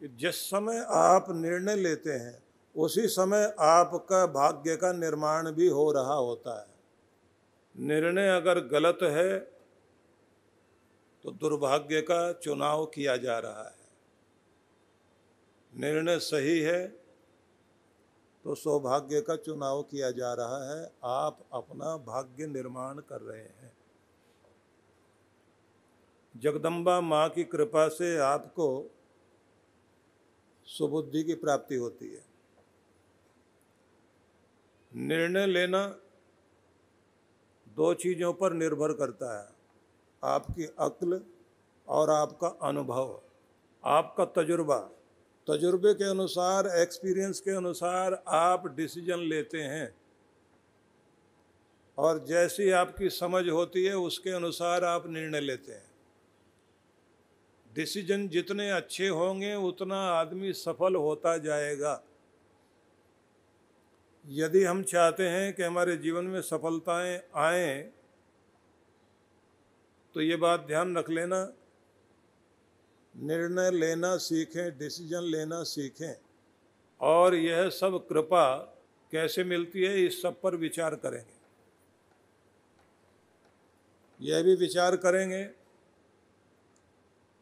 कि जिस समय आप निर्णय लेते हैं, उसी समय आपका भाग्य का निर्माण भी हो रहा होता है। निर्णय अगर गलत है तो दुर्भाग्य का चुनाव किया जा रहा है। निर्णय सही है तो सौभाग्य का चुनाव किया जा रहा है। आप अपना भाग्य निर्माण कर रहे हैं। जगदम्बा माँ की कृपा से आपको सुबुद्धि की प्राप्ति होती है। निर्णय लेना दो चीज़ों पर निर्भर करता है। आपकी अक्ल और आपका अनुभव, आपका तजुर्बा। तजुर्बे के अनुसार, एक्सपीरियंस के अनुसार आप डिसीज़न लेते हैं। और जैसी आपकी समझ होती है, उसके अनुसार आप निर्णय लेते हैं। डिसीज़न जितने अच्छे होंगे, उतना आदमी सफल होता जाएगा। यदि हम चाहते हैं कि हमारे जीवन में सफलताएँ आए तो ये बात ध्यान रख लेना। निर्णय लेना सीखें, डिसीज़न लेना सीखें, और यह सब कृपा कैसे मिलती है, इस सब पर विचार करेंगे। यह भी विचार करेंगे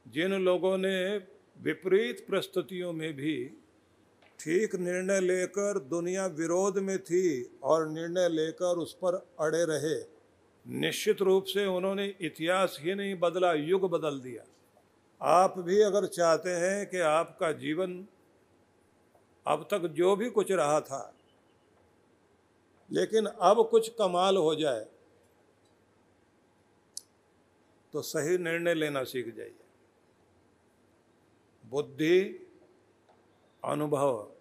जिन लोगों ने विपरीत परिस्थितियों में भी ठीक निर्णय लेकर दुनिया विरोध में थी और निर्णय लेकर उस पर अड़े रहे, निश्चित रूप से उन्होंने इतिहास ही नहीं बदला, युग बदल दिया। आप भी अगर चाहते हैं कि आपका जीवन अब तक जो भी कुछ रहा था, लेकिन अब कुछ कमाल हो जाए तो सही निर्णय लेना सीख जाइए। बुद्धि, अनुभव,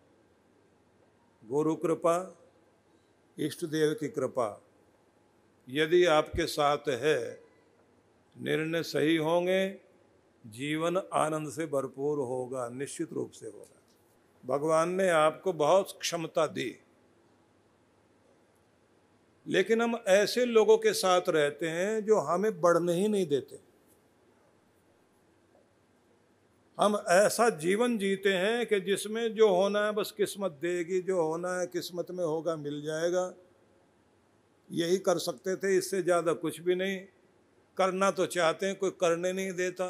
गुरु कृपा, इष्ट देव की कृपा। यदि आपके साथ है, निर्णय सही होंगे, जीवन आनंद से भरपूर होगा, निश्चित रूप से होगा। भगवान ने आपको बहुत क्षमता दी। लेकिन हम ऐसे लोगों के साथ रहते हैं जो हमें बढ़ने ही नहीं देते। हम ऐसा जीवन जीते हैं कि जिसमें जो होना है बस किस्मत देगी, जो होना है किस्मत में होगा, मिल जाएगा। यही कर सकते थे, इससे ज़्यादा कुछ भी नहीं। करना तो चाहते हैं, कोई करने नहीं देता।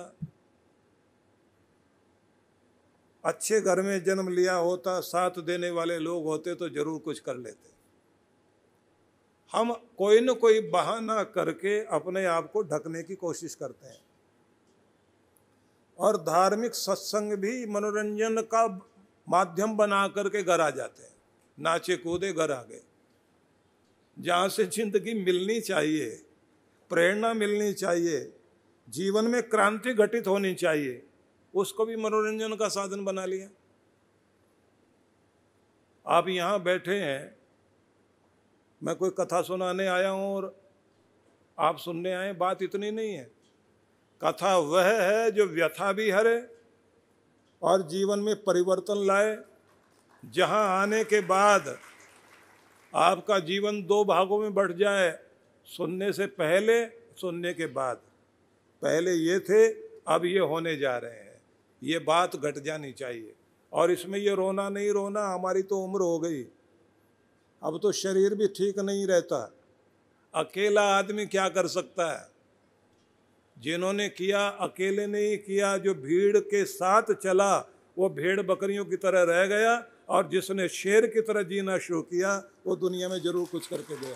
अच्छे घर में जन्म लिया होता, साथ देने वाले लोग होते तो ज़रूर कुछ कर लेते। हम कोई न कोई बहाना करके अपने आप को ढकने की कोशिश करते हैं। और धार्मिक सत्संग भी मनोरंजन का माध्यम बना करके घर आ जाते हैं। नाचे कूदे घर आ गए। जहाँ से ज़िंदगी मिलनी चाहिए, प्रेरणा मिलनी चाहिए, जीवन में क्रांति घटित होनी चाहिए, उसको भी मनोरंजन का साधन बना लिया। आप यहाँ बैठे हैं, मैं कोई कथा सुनाने आया हूँ और आप सुनने आए, बात इतनी नहीं है। कथा वह है जो व्यथा भी हरे और जीवन में परिवर्तन लाए। जहाँ आने के बाद आपका जीवन दो भागों में बढ़ जाए, सुनने से पहले, सुनने के बाद। पहले ये थे, अब ये होने जा रहे हैं। ये बात घट जानी चाहिए। और इसमें ये रोना नहीं रोना, हमारी तो उम्र हो गई। अब तो शरीर भी ठीक नहीं रहता। अकेला आदमी क्या कर सकता है? जिन्होंने किया, अकेले नहीं किया, जो भीड़ के साथ चला, वो भेड़ बकरियों की तरह रह गया और जिसने शेर की तरह जीना शुरू किया, वो दुनिया में ज़रूर कुछ करके गया।